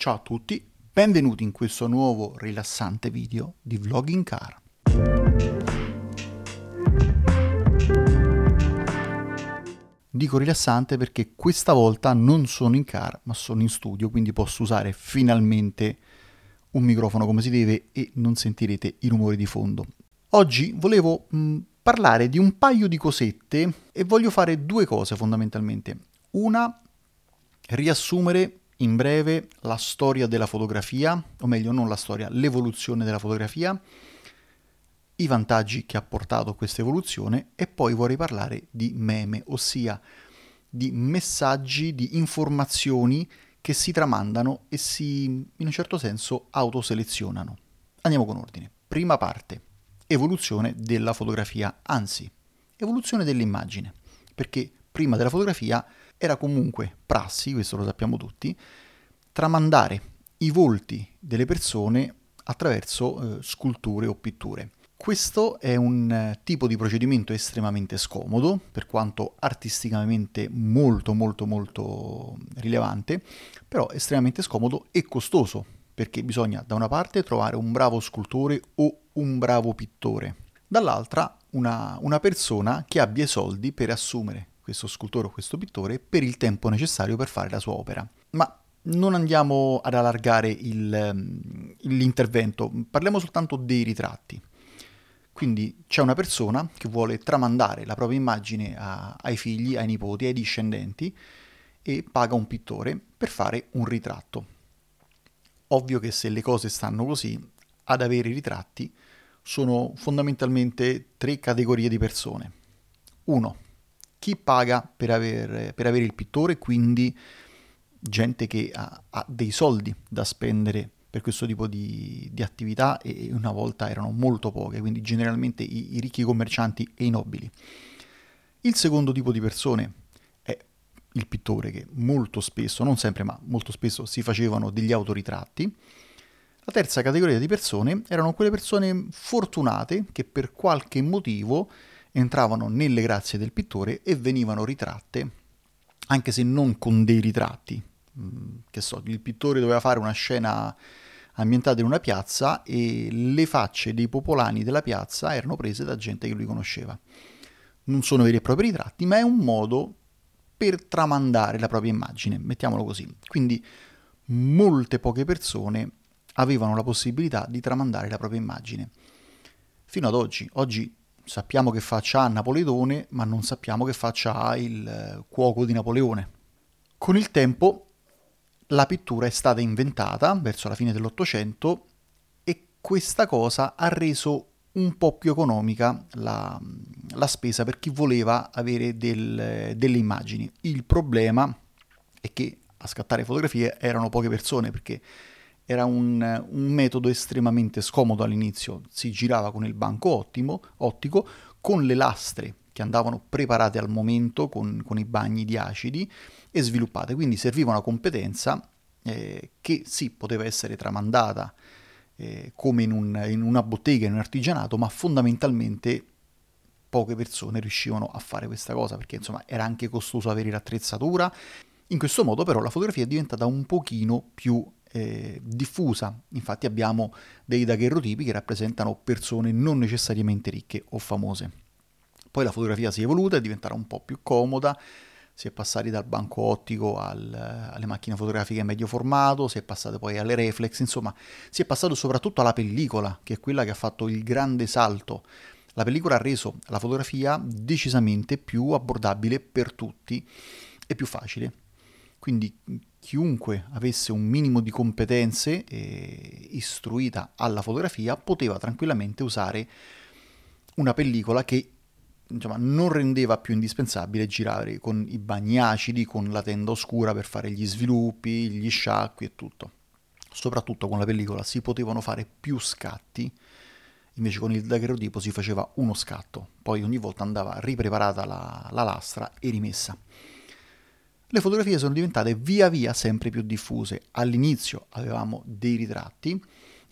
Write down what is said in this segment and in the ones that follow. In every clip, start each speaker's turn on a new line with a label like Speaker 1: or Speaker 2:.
Speaker 1: Ciao a tutti, benvenuti in questo nuovo rilassante video di Vlog in Car. Dico rilassante perché questa volta non sono in car, ma sono in studio, quindi posso usare finalmente un microfono come si deve e non sentirete i rumori di fondo. Oggi volevo mh, parlare di un paio di cosette e voglio fare due cose fondamentalmente. Una, riassumere in breve la storia della fotografia, o meglio non la storia, l'evoluzione della fotografia, i vantaggi che ha portato questa evoluzione e poi vorrei parlare di meme, ossia di messaggi, di informazioni che si tramandano e si, in un certo senso, autoselezionano. Andiamo con ordine. Prima parte, evoluzione della fotografia, anzi, evoluzione dell'immagine, perché prima della fotografia era comunque prassi, questo lo sappiamo tutti, tramandare i volti delle persone attraverso eh, sculture o pitture. Questo è un eh, tipo di procedimento estremamente scomodo, per quanto artisticamente molto molto molto rilevante, però estremamente scomodo e costoso, perché bisogna da una parte trovare un bravo scultore o un bravo pittore, dall'altra una, una persona che abbia i soldi per assumere questo scultore o questo pittore per il tempo necessario per fare la sua opera. Ma non andiamo ad allargare il, ehm, l'intervento, parliamo soltanto dei ritratti. Quindi c'è una persona che vuole tramandare la propria immagine a, ai figli, ai nipoti, ai discendenti e paga un pittore per fare un ritratto. Ovvio che se le cose stanno così, ad avere i ritratti sono fondamentalmente tre categorie di persone. Uno, chi paga per, aver, per avere il pittore, quindi gente che ha, ha, dei soldi da spendere per questo tipo di, di, attività e una volta erano molto poche, quindi generalmente i, i ricchi commercianti e i nobili. Il secondo tipo di persone è il pittore che molto spesso, non sempre ma molto spesso si facevano degli autoritratti. La terza categoria di persone erano quelle persone fortunate che per qualche motivo entravano nelle grazie del pittore e venivano ritratte, anche se non con dei ritratti. Mm, che so, il pittore doveva fare una scena ambientata in una piazza e le facce dei popolani della piazza erano prese da gente che lui conosceva. Non sono veri e propri ritratti, ma è un modo per tramandare la propria immagine, mettiamolo così. Quindi molte poche persone avevano la possibilità di tramandare la propria immagine. Fino ad oggi, oggi sappiamo che faccia ha Napoleone, ma non sappiamo che faccia ha il eh, cuoco di Napoleone. Con il tempo la pittura è stata inventata verso la fine dell'Ottocento e questa cosa ha reso un po' più economica la, la spesa per chi voleva avere del, delle immagini. Il problema è che a scattare fotografie erano poche persone perché era un, un, metodo estremamente scomodo all'inizio, si girava con il banco ottimo, ottico, con le lastre che andavano preparate al momento con, con i bagni di acidi e sviluppate, quindi serviva una competenza eh, che sì, poteva essere tramandata eh, come in, un, in una bottega, in un artigianato, ma fondamentalmente poche persone riuscivano a fare questa cosa perché insomma era anche costoso avere l'attrezzatura. In questo modo però la fotografia è diventata un pochino più eh, diffusa. Infatti abbiamo dei daguerrotipi che rappresentano persone non necessariamente ricche o famose. Poi la fotografia si è evoluta, è diventata un po' più comoda, si è passati dal banco ottico al, alle macchine fotografiche medio formato, si è passati poi alle reflex, insomma si è passato soprattutto alla pellicola, che è quella che ha fatto il grande salto. La pellicola ha reso la fotografia decisamente più abbordabile per tutti e più facile. Quindi chiunque avesse un minimo di competenze eh, istruita alla fotografia poteva tranquillamente usare una pellicola che insomma, non rendeva più indispensabile girare con i bagni acidi, con la tenda oscura per fare gli sviluppi, gli sciacqui e tutto. Soprattutto con la pellicola si potevano fare più scatti, invece con il daguerrotipo si faceva uno scatto, poi ogni volta andava ripreparata la, la lastra e rimessa le fotografie sono diventate via via sempre più diffuse. All'inizio avevamo dei ritratti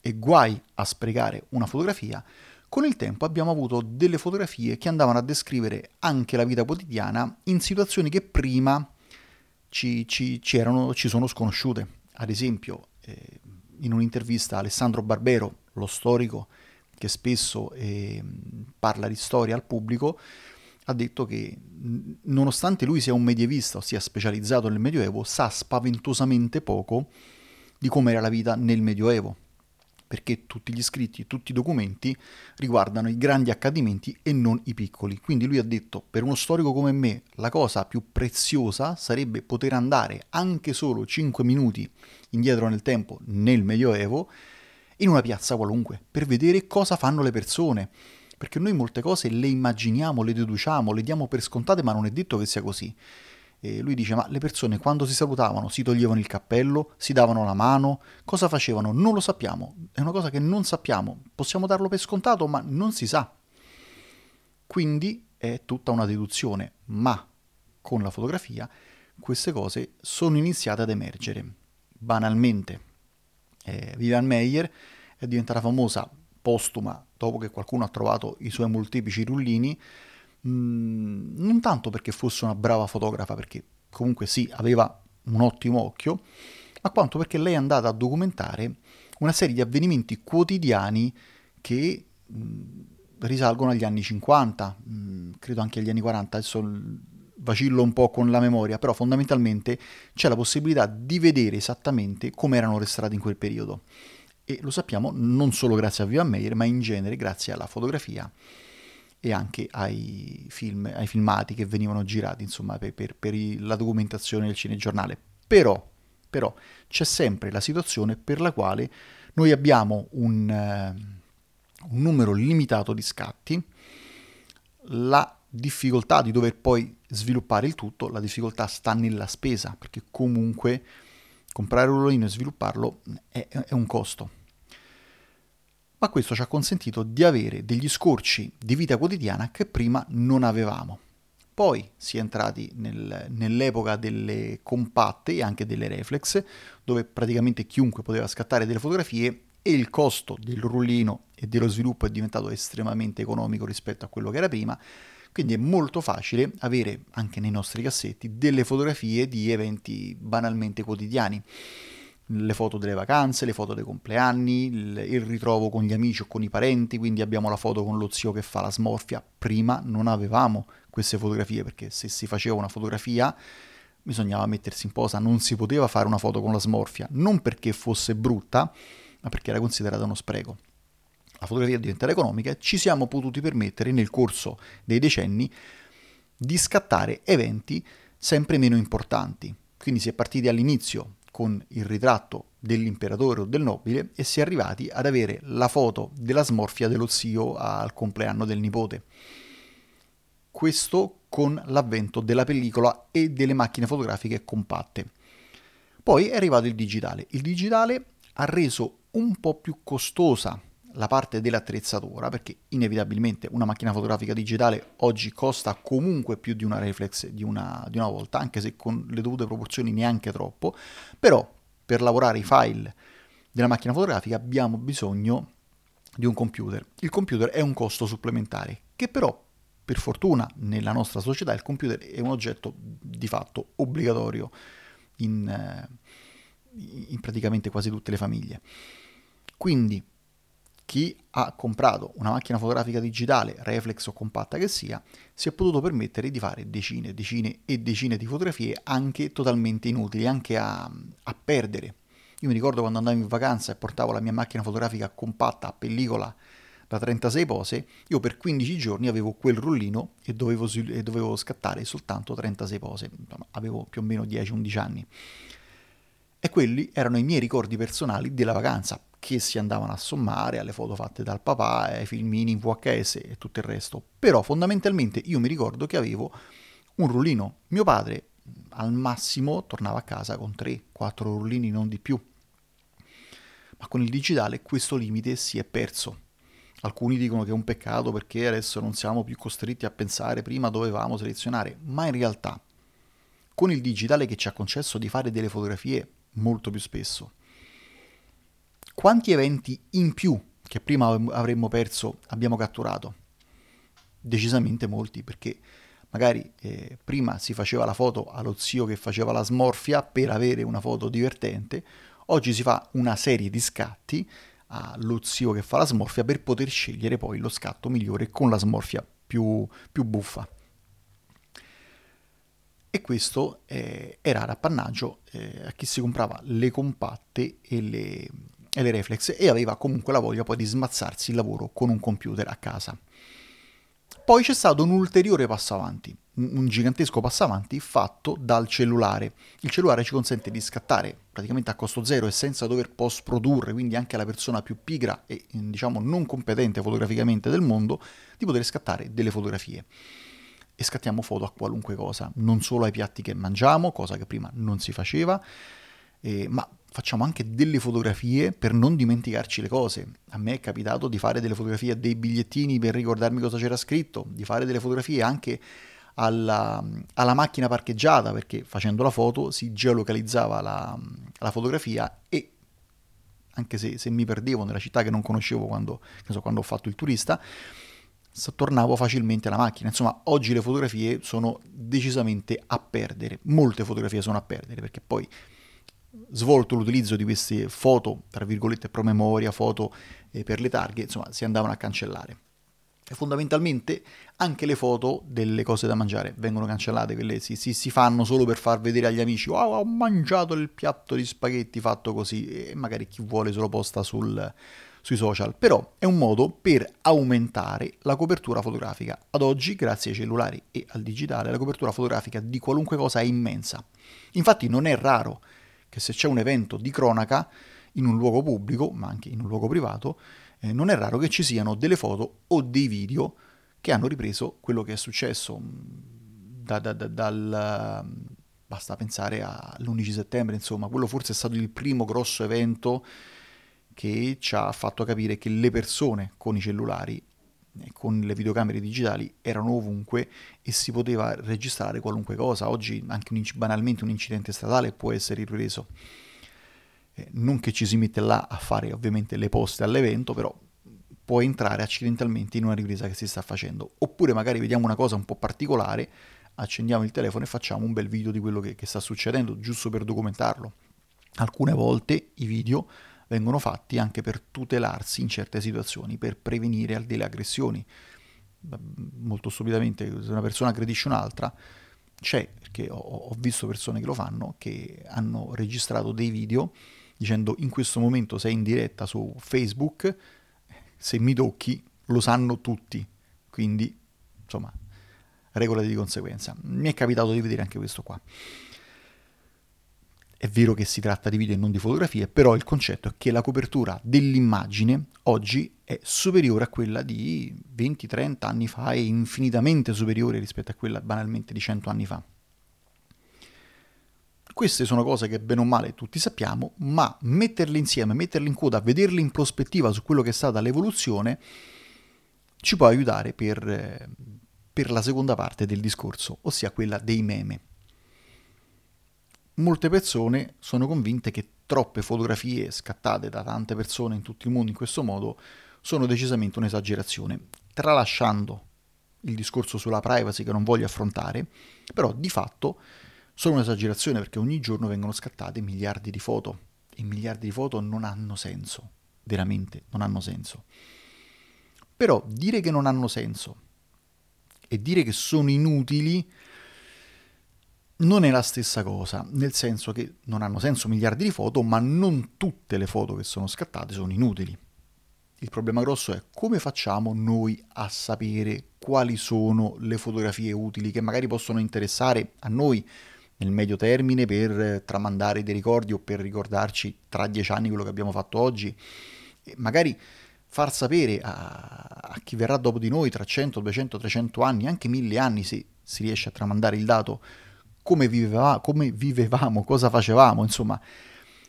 Speaker 1: e guai a sprecare una fotografia. Con il tempo abbiamo avuto delle fotografie che andavano a descrivere anche la vita quotidiana in situazioni che prima ci, ci, ci, erano, ci sono sconosciute. ad esempio, eh, in un'intervista Alessandro Barbero, lo storico che spesso eh, parla di storia al pubblico, ha detto che nonostante lui sia un medievista o sia specializzato nel Medioevo, sa spaventosamente poco di com'era la vita nel Medioevo perché tutti gli scritti, tutti i documenti riguardano i grandi accadimenti e non i piccoli. Quindi lui ha detto, per uno storico come me, la cosa più preziosa sarebbe poter andare anche solo 5 minuti indietro nel tempo, nel Medioevo, in una piazza qualunque, per vedere cosa fanno le persone. Perché noi molte cose le immaginiamo, le deduciamo, le diamo per scontate, ma non è detto che sia così. E lui dice, ma le persone quando si salutavano si toglievano il cappello, si davano la mano, cosa facevano? Non lo sappiamo, è una cosa che non sappiamo, possiamo darlo per scontato, ma non si sa. Quindi è tutta una deduzione, ma con la fotografia queste cose sono iniziate ad emergere. Banalmente, eh, Vivian Meyer è diventata famosa postuma dopo che qualcuno ha trovato i suoi molteplici rullini Mm, non tanto perché fosse una brava fotografa, perché comunque sì, aveva un ottimo occhio, ma quanto perché lei è andata a documentare una serie di avvenimenti quotidiani che mh, mm, risalgono agli anni 50, mh, mm, credo anche agli anni 40, adesso vacillo un po' con la memoria, però fondamentalmente c'è la possibilità di vedere esattamente come erano restaurati in quel periodo. E lo sappiamo non solo grazie a Vivian Meyer, ma in genere grazie alla fotografia e anche ai, film, ai filmati che venivano girati, insomma, per, per, per la documentazione del cinegiornale. Però, però c'è sempre la situazione per la quale noi abbiamo un, uh, un numero limitato di scatti, la difficoltà di dover poi sviluppare il tutto, la difficoltà sta nella spesa, perché comunque comprare un rollino e svilupparlo è, è un costo ma questo ci ha consentito di avere degli scorci di vita quotidiana che prima non avevamo. Poi si è entrati nel, nell'epoca delle compatte e anche delle reflex, dove praticamente chiunque poteva scattare delle fotografie e il costo del rullino e dello sviluppo è diventato estremamente economico rispetto a quello che era prima, quindi è molto facile avere anche nei nostri cassetti delle fotografie di eventi banalmente quotidiani le foto delle vacanze, le foto dei compleanni, il, il, ritrovo con gli amici o con i parenti, quindi abbiamo la foto con lo zio che fa la smorfia. Prima non avevamo queste fotografie perché se si faceva una fotografia bisognava mettersi in posa, non si poteva fare una foto con la smorfia, non perché fosse brutta, ma perché era considerata uno spreco. La fotografia diventata economica e ci siamo potuti permettere nel corso dei decenni di scattare eventi sempre meno importanti. Quindi si è partiti all'inizio con il ritratto dell'imperatore o del nobile e si è arrivati ad avere la foto della smorfia dello zio al compleanno del nipote. Questo con l'avvento della pellicola e delle macchine fotografiche compatte. Poi è arrivato il digitale. Il digitale ha reso un po' più costosa la parte dell'attrezzatura, perché inevitabilmente una macchina fotografica digitale oggi costa comunque più di una reflex di una, di una volta, anche se con le dovute proporzioni neanche troppo, però per lavorare i file della macchina fotografica abbiamo bisogno di un computer. Il computer è un costo supplementare, che però per fortuna nella nostra società il computer è un oggetto di fatto obbligatorio in, eh, in praticamente quasi tutte le famiglie. Quindi chi ha comprato una macchina fotografica digitale, reflex o compatta che sia, si è potuto permettere di fare decine, decine e decine di fotografie anche totalmente inutili, anche a, a perdere. Io mi ricordo quando andavo in vacanza e portavo la mia macchina fotografica compatta a pellicola da 36 pose, io per 15 giorni avevo quel rullino e dovevo, e dovevo scattare soltanto 36 pose, avevo più o meno 10-11 anni. E quelli erano i miei ricordi personali della vacanza, che si andavano a sommare alle foto fatte dal papà, ai filmini in VHS e tutto il resto. Però fondamentalmente io mi ricordo che avevo un rullino. Mio padre al massimo tornava a casa con 3-4 rullini, non di più. Ma con il digitale questo limite si è perso. Alcuni dicono che è un peccato perché adesso non siamo più costretti a pensare prima dovevamo selezionare, ma in realtà con il digitale che ci ha concesso di fare delle fotografie molto più spesso, quanti eventi in più che prima avremmo perso abbiamo catturato? Decisamente molti, perché magari eh, prima si faceva la foto allo zio che faceva la smorfia per avere una foto divertente, Oggi si fa una serie di scatti allo zio che fa la smorfia per poter scegliere poi lo scatto migliore con la smorfia più, più buffa. E questo eh, era l'appannaggio eh, a chi si comprava le compatte e le, e le reflex e aveva comunque la voglia poi di smazzarsi il lavoro con un computer a casa. Poi c'è stato un ulteriore passo avanti, un gigantesco passo avanti fatto dal cellulare. Il cellulare ci consente di scattare praticamente a costo zero e senza dover post produrre, quindi anche la persona più pigra e diciamo non competente fotograficamente del mondo, di poter scattare delle fotografie. E scattiamo foto a qualunque cosa, non solo ai piatti che mangiamo, cosa che prima non si faceva, eh, ma facciamo anche delle fotografie per non dimenticarci le cose. A me è capitato di fare delle fotografie dei bigliettini per ricordarmi cosa c'era scritto, di fare delle fotografie anche alla, alla macchina parcheggiata, perché facendo la foto si geolocalizzava la, la fotografia e anche se, se, mi perdevo nella città che non conoscevo quando, so, quando ho fatto il turista, tornavo facilmente alla macchina. Insomma, oggi le fotografie sono decisamente a perdere, molte fotografie sono a perdere, perché poi svolto l'utilizzo di queste foto, tra virgolette, promemoria, foto eh, per le targhe, insomma, si andavano a cancellare. E fondamentalmente anche le foto delle cose da mangiare vengono cancellate, quelle si, si, si fanno solo per far vedere agli amici, wow, ho mangiato il piatto di spaghetti fatto così, e magari chi vuole se lo posta sul, sui social, però è un modo per aumentare la copertura fotografica. Ad oggi, grazie ai cellulari e al digitale, la copertura fotografica di qualunque cosa è immensa. Infatti non è raro che se c'è un evento di cronaca in un luogo pubblico, ma anche in un luogo privato, eh, non è raro che ci siano delle foto o dei video che hanno ripreso quello che è successo. Mm, da, da, da, dal... Basta pensare all'11 settembre, insomma, quello forse è stato il primo grosso evento che ci ha fatto capire che le persone con i cellulari con le videocamere digitali erano ovunque e si poteva registrare qualunque cosa. Oggi anche un, banalmente un incidente stradale può essere ripreso. Eh, non che ci si mette là a fare ovviamente le poste all'evento, però può entrare accidentalmente in una ripresa che si sta facendo. Oppure magari vediamo una cosa un po' particolare, accendiamo il telefono e facciamo un bel video di quello che, che sta succedendo, giusto per documentarlo. Alcune volte i video vengono fatti anche per tutelarsi in certe situazioni, per prevenire delle aggressioni. Molto stupidamente, se una persona aggredisce un'altra, c'è, perché ho, ho visto persone che lo fanno, che hanno registrato dei video dicendo in questo momento sei in diretta su Facebook, se mi tocchi lo sanno tutti, quindi insomma regolati di conseguenza. Mi è capitato di vedere anche questo qua. È vero che si tratta di video e non di fotografie, però il concetto è che la copertura dell'immagine oggi è superiore a quella di 20-30 anni fa e infinitamente superiore rispetto a quella banalmente di 100 anni fa. Queste sono cose che bene o male tutti sappiamo, ma metterle insieme, metterle in coda, vederle in prospettiva su quello che è stata l'evoluzione, ci può aiutare per, per la seconda parte del discorso, ossia quella dei meme. Molte persone sono convinte che troppe fotografie scattate da tante persone in tutto il mondo in questo modo sono decisamente un'esagerazione, tralasciando il discorso sulla privacy che non voglio affrontare, però di fatto sono un'esagerazione perché ogni giorno vengono scattate miliardi di foto e miliardi di foto non hanno senso, veramente non hanno senso. Però dire che non hanno senso e dire che sono inutili non è la stessa cosa, nel senso che non hanno senso miliardi di foto, ma non tutte le foto che sono scattate sono inutili. Il problema grosso è come facciamo noi a sapere quali sono le fotografie utili che magari possono interessare a noi nel medio termine per tramandare dei ricordi o per ricordarci tra dieci anni quello che abbiamo fatto oggi. E magari far sapere a, a, chi verrà dopo di noi tra 100, 200, 300 anni, anche mille anni se si riesce a tramandare il dato, come, viveva, come vivevamo, cosa facevamo, insomma,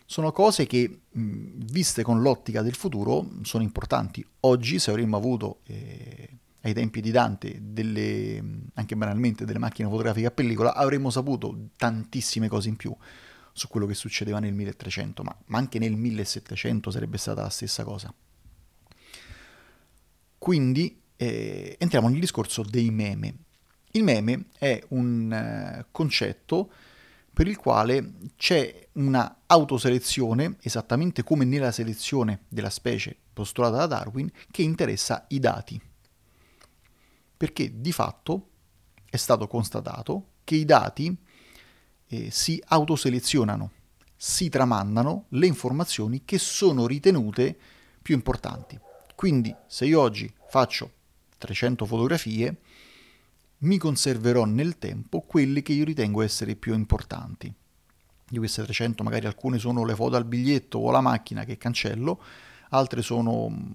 Speaker 1: sono cose che viste con l'ottica del futuro sono importanti. Oggi se avremmo avuto eh, ai tempi di Dante, delle, anche banalmente delle macchine fotografiche a pellicola, avremmo saputo tantissime cose in più su quello che succedeva nel 1300, ma, ma anche nel 1700 sarebbe stata la stessa cosa. Quindi eh, entriamo nel discorso dei meme. Il meme è un uh, concetto per il quale c'è una autoselezione, esattamente come nella selezione della specie postulata da Darwin, che interessa i dati. Perché di fatto è stato constatato che i dati eh, si autoselezionano, si tramandano le informazioni che sono ritenute più importanti. Quindi se io oggi faccio 300 fotografie, mi conserverò nel tempo quelle che io ritengo essere più importanti. Di queste 300 magari alcune sono le foto al biglietto o la macchina che cancello, altre sono mm,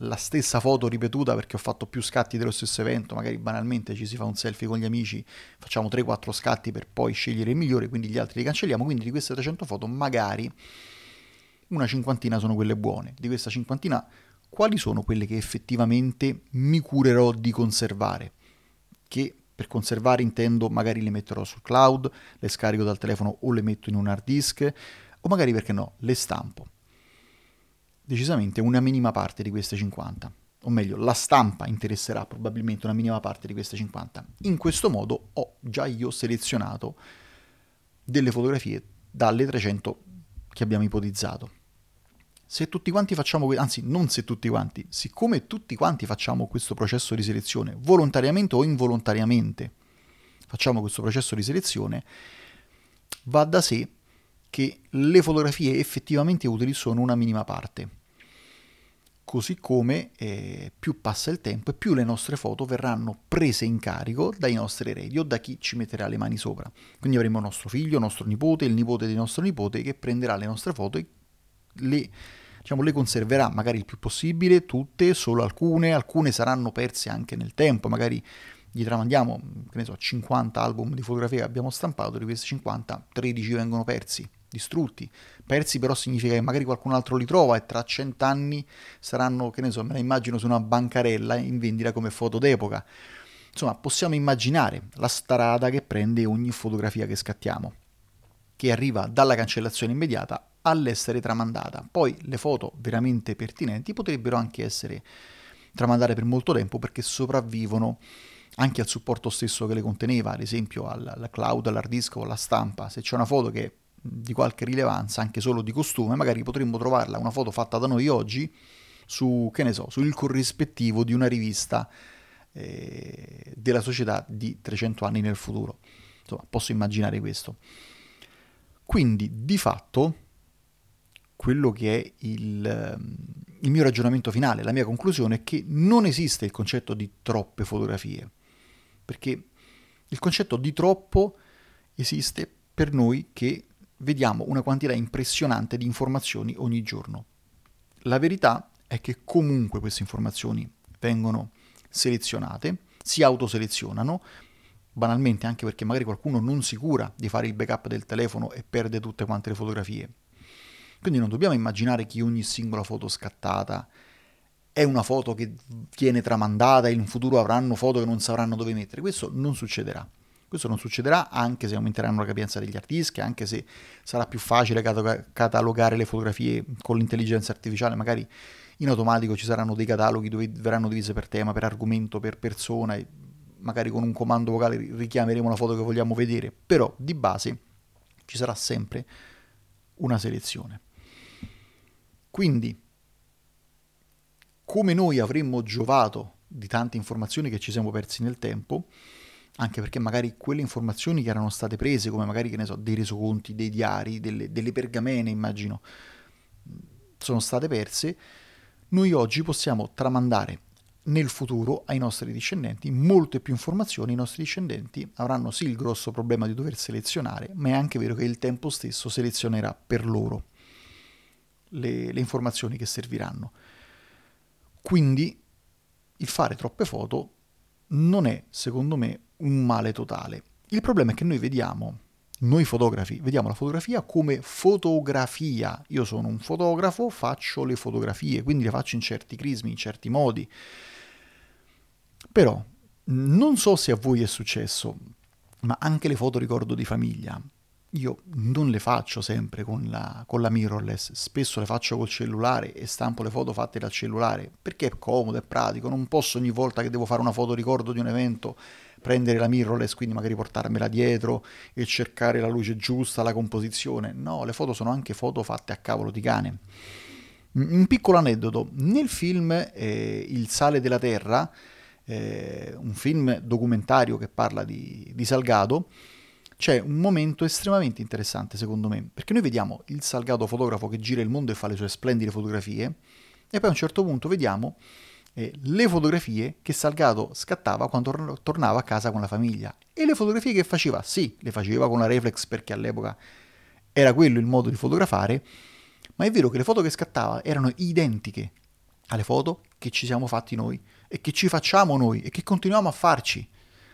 Speaker 1: la stessa foto ripetuta perché ho fatto più scatti dello stesso evento, magari banalmente ci si fa un selfie con gli amici, facciamo 3-4 scatti per poi scegliere il migliore, quindi gli altri li cancelliamo, quindi di queste 300 foto magari una cinquantina sono quelle buone, di questa cinquantina quali sono quelle che effettivamente mi curerò di conservare? Che per conservare intendo magari le metterò sul cloud, le scarico dal telefono o le metto in un hard disk, o magari perché no, le stampo. Decisamente una minima parte di queste 50, o meglio, la stampa interesserà probabilmente una minima parte di queste 50. In questo modo ho già io selezionato delle fotografie dalle 300 che abbiamo ipotizzato. Se tutti quanti facciamo, anzi non se tutti quanti, siccome tutti quanti facciamo questo processo di selezione, volontariamente o involontariamente facciamo questo processo di selezione, va da sé che le fotografie effettivamente utili sono una minima parte. Così come eh, più passa il tempo e più le nostre foto verranno prese in carico dai nostri eredi o da chi ci metterà le mani sopra. Quindi avremo nostro figlio, nostro nipote, il nipote di nostro nipote che prenderà le nostre foto e le, diciamo, le conserverà magari il più possibile, tutte, solo alcune, alcune saranno perse anche nel tempo, magari gli tramandiamo, che ne so, 50 album di fotografie che abbiamo stampato, di questi 50, 13 vengono persi, distrutti. Persi però significa che magari qualcun altro li trova e tra cent'anni saranno, che ne so, me la immagino su una bancarella in vendita come foto d'epoca. Insomma, possiamo immaginare la strada che prende ogni fotografia che scattiamo, che arriva dalla cancellazione immediata all'essere tramandata. Poi le foto veramente pertinenti potrebbero anche essere tramandate per molto tempo perché sopravvivono anche al supporto stesso che le conteneva, ad esempio al, al cloud, all'hard disk o alla stampa. Se c'è una foto che è di qualche rilevanza, anche solo di costume, magari potremmo trovarla, una foto fatta da noi oggi, su, che ne so, sul corrispettivo di una rivista eh, della società di 300 anni nel futuro. Insomma, posso immaginare questo. Quindi, di fatto, quello che è il, il mio ragionamento finale, la mia conclusione è che non esiste il concetto di troppe fotografie, perché il concetto di troppo esiste per noi che vediamo una quantità impressionante di informazioni ogni giorno. La verità è che comunque queste informazioni vengono selezionate, si autoselezionano, banalmente anche perché magari qualcuno non si cura di fare il backup del telefono e perde tutte quante le fotografie quindi non dobbiamo immaginare che ogni singola foto scattata è una foto che viene tramandata e in futuro avranno foto che non sapranno dove mettere. Questo non succederà. Questo non succederà anche se aumenteranno la capienza degli disk, anche se sarà più facile catalogare le fotografie con l'intelligenza artificiale, magari in automatico ci saranno dei cataloghi dove verranno divise per tema, per argomento, per persona, e magari con un comando vocale richiameremo la foto che vogliamo vedere, però di base ci sarà sempre una selezione. Quindi, come noi avremmo giovato di tante informazioni che ci siamo persi nel tempo, anche perché magari quelle informazioni che erano state prese, come magari, che ne so, dei resoconti, dei diari, delle, delle pergamene, immagino, sono state perse, noi oggi possiamo tramandare nel futuro ai nostri discendenti molte più informazioni, i nostri discendenti avranno sì il grosso problema di dover selezionare, ma è anche vero che il tempo stesso selezionerà per loro le, le informazioni che serviranno. Quindi il fare troppe foto non è, secondo me, un male totale. Il problema è che noi vediamo, noi fotografi, vediamo la fotografia come fotografia. Io sono un fotografo, faccio le fotografie, quindi le faccio in certi crismi, in certi modi. Però non so se a voi è successo, ma anche le foto ricordo di famiglia io non le faccio sempre con la, con la, mirrorless, spesso le faccio col cellulare e stampo le foto fatte dal cellulare perché è comodo, è pratico, non posso ogni volta che devo fare una foto ricordo di un evento prendere la mirrorless, quindi magari portarmela dietro e cercare la luce giusta, la composizione. No, le foto sono anche foto fatte a cavolo di cane. Un piccolo aneddoto, nel film eh, Il sale della terra, eh, un film documentario che parla di, di Salgado, c'è un momento estremamente interessante secondo me, perché noi vediamo il Salgado fotografo che gira il mondo e fa le sue splendide fotografie, e poi a un certo punto vediamo eh, le fotografie che Salgado scattava quando tor- tornava a casa con la famiglia. E le fotografie che faceva, sì, le faceva con la reflex perché all'epoca era quello il modo di fotografare, ma è vero che le foto che scattava erano identiche alle foto che ci siamo fatti noi e che ci facciamo noi e che continuiamo a farci.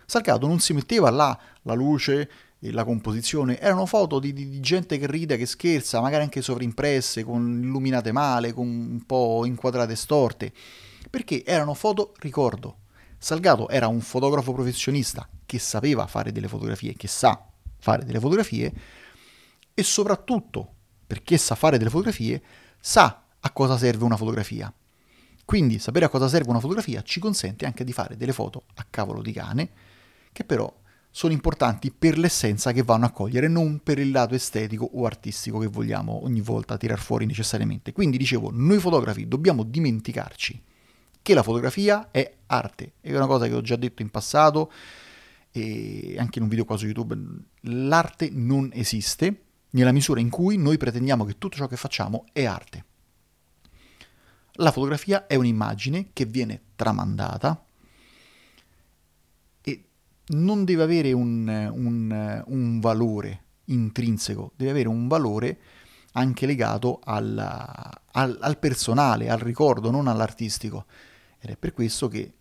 Speaker 1: Salgado non si metteva là la luce la composizione, erano foto di, di, di, gente che ride, che scherza, magari anche sovrimpresse, con illuminate male, con un po' inquadrate storte, perché erano foto ricordo. Salgado era un fotografo professionista che sapeva fare delle fotografie, che sa fare delle fotografie e soprattutto perché sa fare delle fotografie, sa a cosa serve una fotografia. Quindi sapere a cosa serve una fotografia ci consente anche di fare delle foto a cavolo di cane, che però sono importanti per l'essenza che vanno a cogliere, non per il lato estetico o artistico che vogliamo ogni volta tirar fuori necessariamente. Quindi dicevo, noi fotografi dobbiamo dimenticarci che la fotografia è arte, è una cosa che ho già detto in passato e anche in un video qua su YouTube, l'arte non esiste nella misura in cui noi pretendiamo che tutto ciò che facciamo è arte. La fotografia è un'immagine che viene tramandata non deve avere un, un, un valore intrinseco, deve avere un valore anche legato al, al, al personale, al ricordo, non all'artistico. Ed è per questo che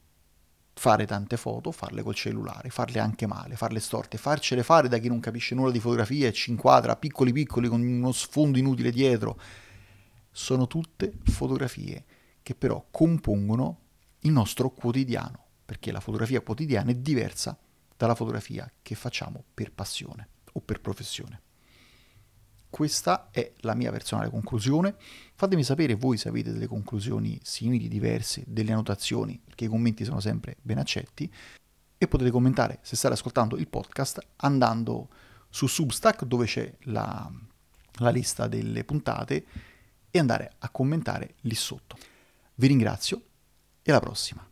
Speaker 1: fare tante foto, farle col cellulare, farle anche male, farle storte, farcele fare da chi non capisce nulla di fotografia e ci inquadra piccoli piccoli con uno sfondo inutile dietro. Sono tutte fotografie che però compongono il nostro quotidiano, perché la fotografia quotidiana è diversa dalla fotografia che facciamo per passione o per professione. Questa è la mia personale conclusione. Fatemi sapere voi se avete delle conclusioni simili, diverse, delle annotazioni, perché i commenti sono sempre ben accetti. E potete commentare se state ascoltando il podcast andando su Substack dove c'è la, la lista delle puntate e andare a commentare lì sotto. Vi ringrazio e alla prossima.